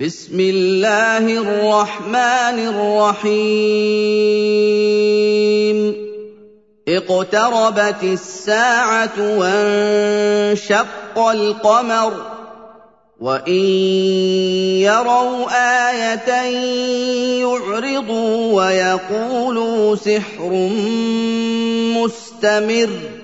بسم الله الرحمن الرحيم اقتربت الساعة وانشق القمر. وإن يروا آية يعرضوا ويقولوا سحر مستمر.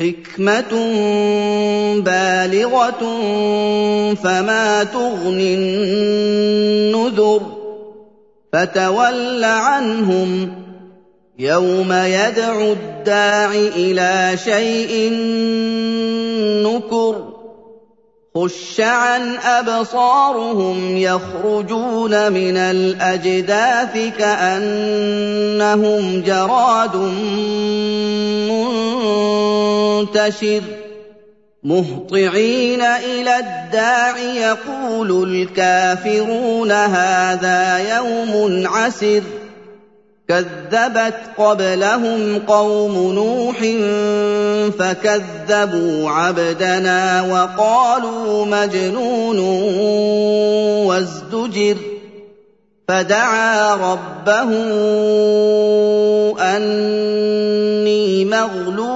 حِكْمَةٌ بَالِغَةٌ فَمَا تُغْنِ النُّذُرُ فَتَوَلَّ عَنْهُمْ يَوْمَ يَدْعُ الدَّاعِ إِلَىٰ شَيْءٍ نُّكُرٍ خُشَّ عَنْ أَبْصَارُهُمْ يَخْرُجُونَ مِنَ الْأَجْدَاثِ كَأَنَّهُمْ جَرَادٌ مُّنتَشِرٌ مُهْطِعِينَ إِلَى الدَّاعِ يَقُولُ الْكَافِرُونَ هَٰذَا يَوْمٌ عَسِرٌ. كَذَّبَتْ قَبْلَهُمْ قَوْمُ نُوحٍ فَكَذَّبُوا عَبْدَنَا وَقَالُوا مَجْنُونٌ وَازْدُجِرَ. فَدَعَا رَبَّهُ أَنِّي مَغْلُوبٌ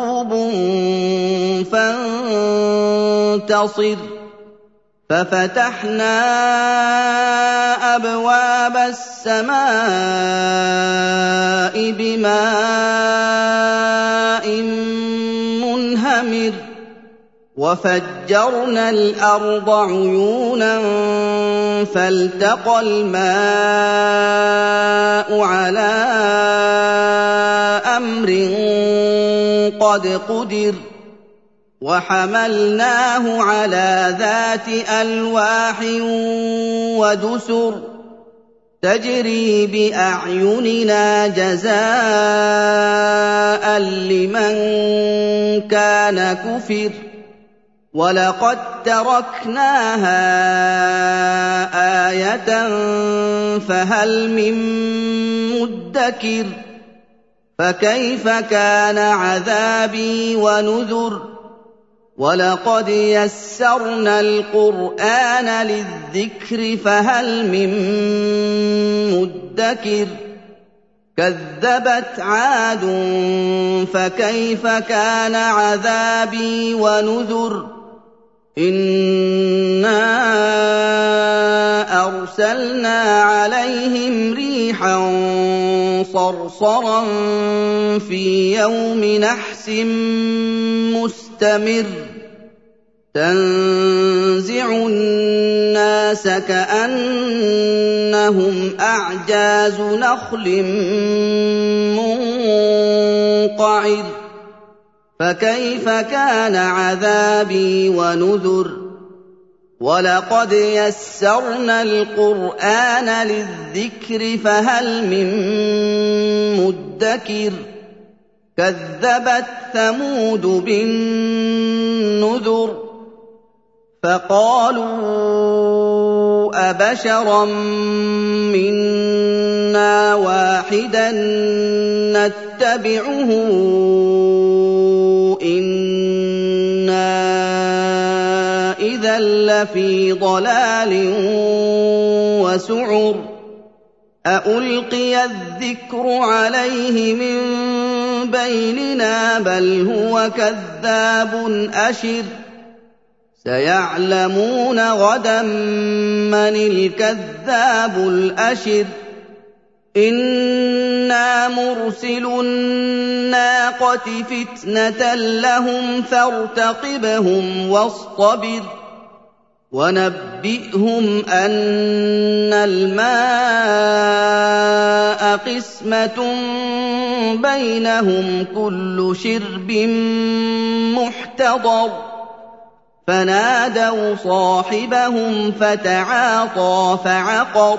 فَانتَصِرْ فَفَتَحْنَا أَبْوَابَ السَّمَاءِ بِمَاءٍ مُّنْهَمِرٍ وَفَجَّرْنَا الْأَرْضَ عُيُونًا فَالْتَقَى الْمَاءُ عَلَىٰ قَدْ قُدِرَ وَحَمَلْنَاهُ عَلَىٰ ذَاتِ أَلْوَاحٍ وَدُسُرٍ تَجْرِي بِأَعْيُنِنَا جَزَاءً لِّمَن كَانَ كُفِرَ وَلَقَد تَّرَكْنَاهَا آيَةً فَهَلْ مِن مُّدَّكِرٍ فَكَيْفَ كَانَ عَذَابِي وَنُذُرِ وَلَقَدْ يَسَّرْنَا الْقُرْآنَ لِلذِّكْرِ فَهَلْ مِن مُّدَّكِرٍ كَذَّبَتْ عَادٌ فَكَيْفَ كَانَ عَذَابِي وَنُذُرِ إِنَّا أَرْسَلْنَا عَلَيْهِمْ رِيحًا صَرْصَرًا فِي يَوْمِ نَحْسٍ مُّسْتَمِرٍّ تَنزِعُ النَّاسَ كَأَنَّهُمْ أَعْجَازُ نَخْلٍ مُّنقَعِرٍ فَكَيْفَ كَانَ عَذَابِي وَنُذُرِ؟ وَلَقَدْ يَسَّرْنَا الْقُرْآنَ لِلذِّكْرِ فَهَلْ مِن مُّدَّكِرٍ؟ كَذَّبَتْ ثَمُودُ بِالنُّذُرِ فَقَالُوا أَبَشَرًا مِّنَّا وَاحِدًا نَّتَّبِعُهُ إِنَّا إِذًا لَّفِي ضَلَالٍ وَسُعُرٍ أَأُلْقِيَ الذِّكْرُ عَلَيْهِ مِن بَيْنِنَا بَلْ هُوَ كَذَّابٌ أَشِرٌ سَيَعْلَمُونَ غَدًا مَّنِ الْكَذَّابُ الْأَشِرُ إِنَّا مُرْسِلُو النَّاقَةِ فِتْنَةً لَّهُمْ فَارْتَقِبْهُمْ وَاصْطَبِرْ وَنَبِّئْهُمْ أَنَّ الْمَاءَ قِسْمَةٌ بَيْنَهُمْ كُلُّ شِرْبٍ مُّحْتَضَرٌ فَنَادَوْا صَاحِبَهُمْ فَتَعَاطَىٰ فَعَقَرَ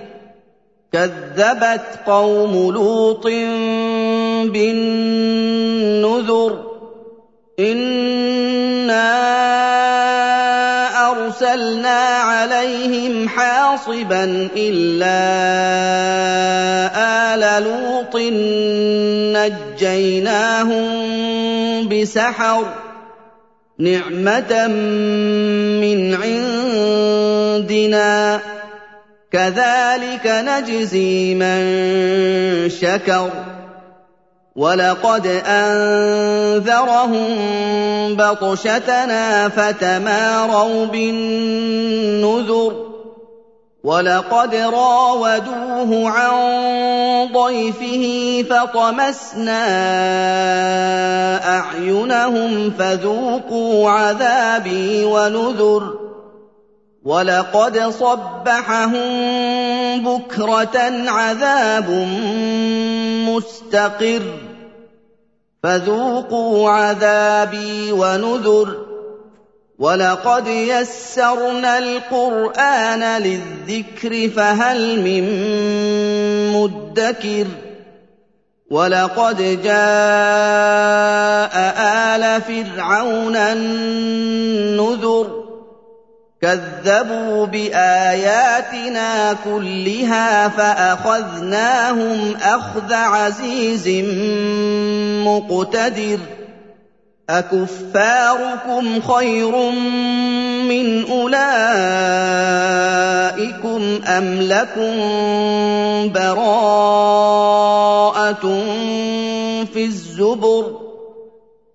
كذبت قوم لوط بالنذر إنا أرسلنا عليهم حاصبا إلا آل لوط نجيناهم بسحر نعمة من عندنا كذلك نجزي من شكر وَلَقَدْ أَنذَرَهُم بَطْشَتَنَا فَتَمَارَوْا بِالنُّذُرِ وَلَقَدْ رَاوَدُوهُ عَن ضَيْفِهِ فَطَمَسْنَا أَعْيُنَهُمْ فَذُوقُوا عَذَابِي وَنُذُرِ وَلَقَدْ صَبَّحَهُم بُكْرَةً عَذَابٌ مُّسْتَقِرٌّ فَذُوقُوا عَذَابِي وَنُذُرِ وَلَقَدْ يَسَّرْنَا الْقُرْآنَ لِلذِّكْرِ فَهَلْ مِن مُّدَّكِرٍ وَلَقَدْ جَاءَ آلَ فِرْعَوْنَ النُّذُرُ كَذَّبُوا بِآيَاتِنَا كُلِّهَا فَأَخَذْنَاهُمْ أَخْذَ عَزِيزٍ مُّقْتَدِرٍ. أَكُفَّارُكُمْ خَيْرٌ مِّنْ أُولَٰئِكُمْ أَمْ لَكُم بَرَاءَةٌ فِي الزُّبُرِ؟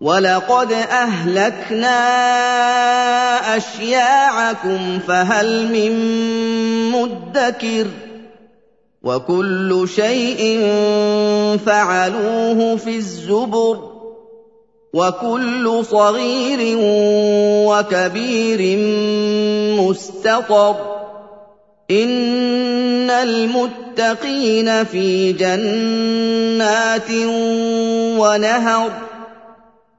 وَلَقَدْ أَهْلَكْنَا أَشْيَاعَكُمْ فَهَلْ مِن مُّدَّكِرٍ وَكُلُّ شَيْءٍ فَعَلُوهُ فِي الزُّبُرِ وَكُلُّ صَغِيرٍ وَكَبِيرٍ مُّسْتَطَرٌ إِنَّ الْمُتَّقِينَ فِي جَنَّاتٍ وَنَهَرٍ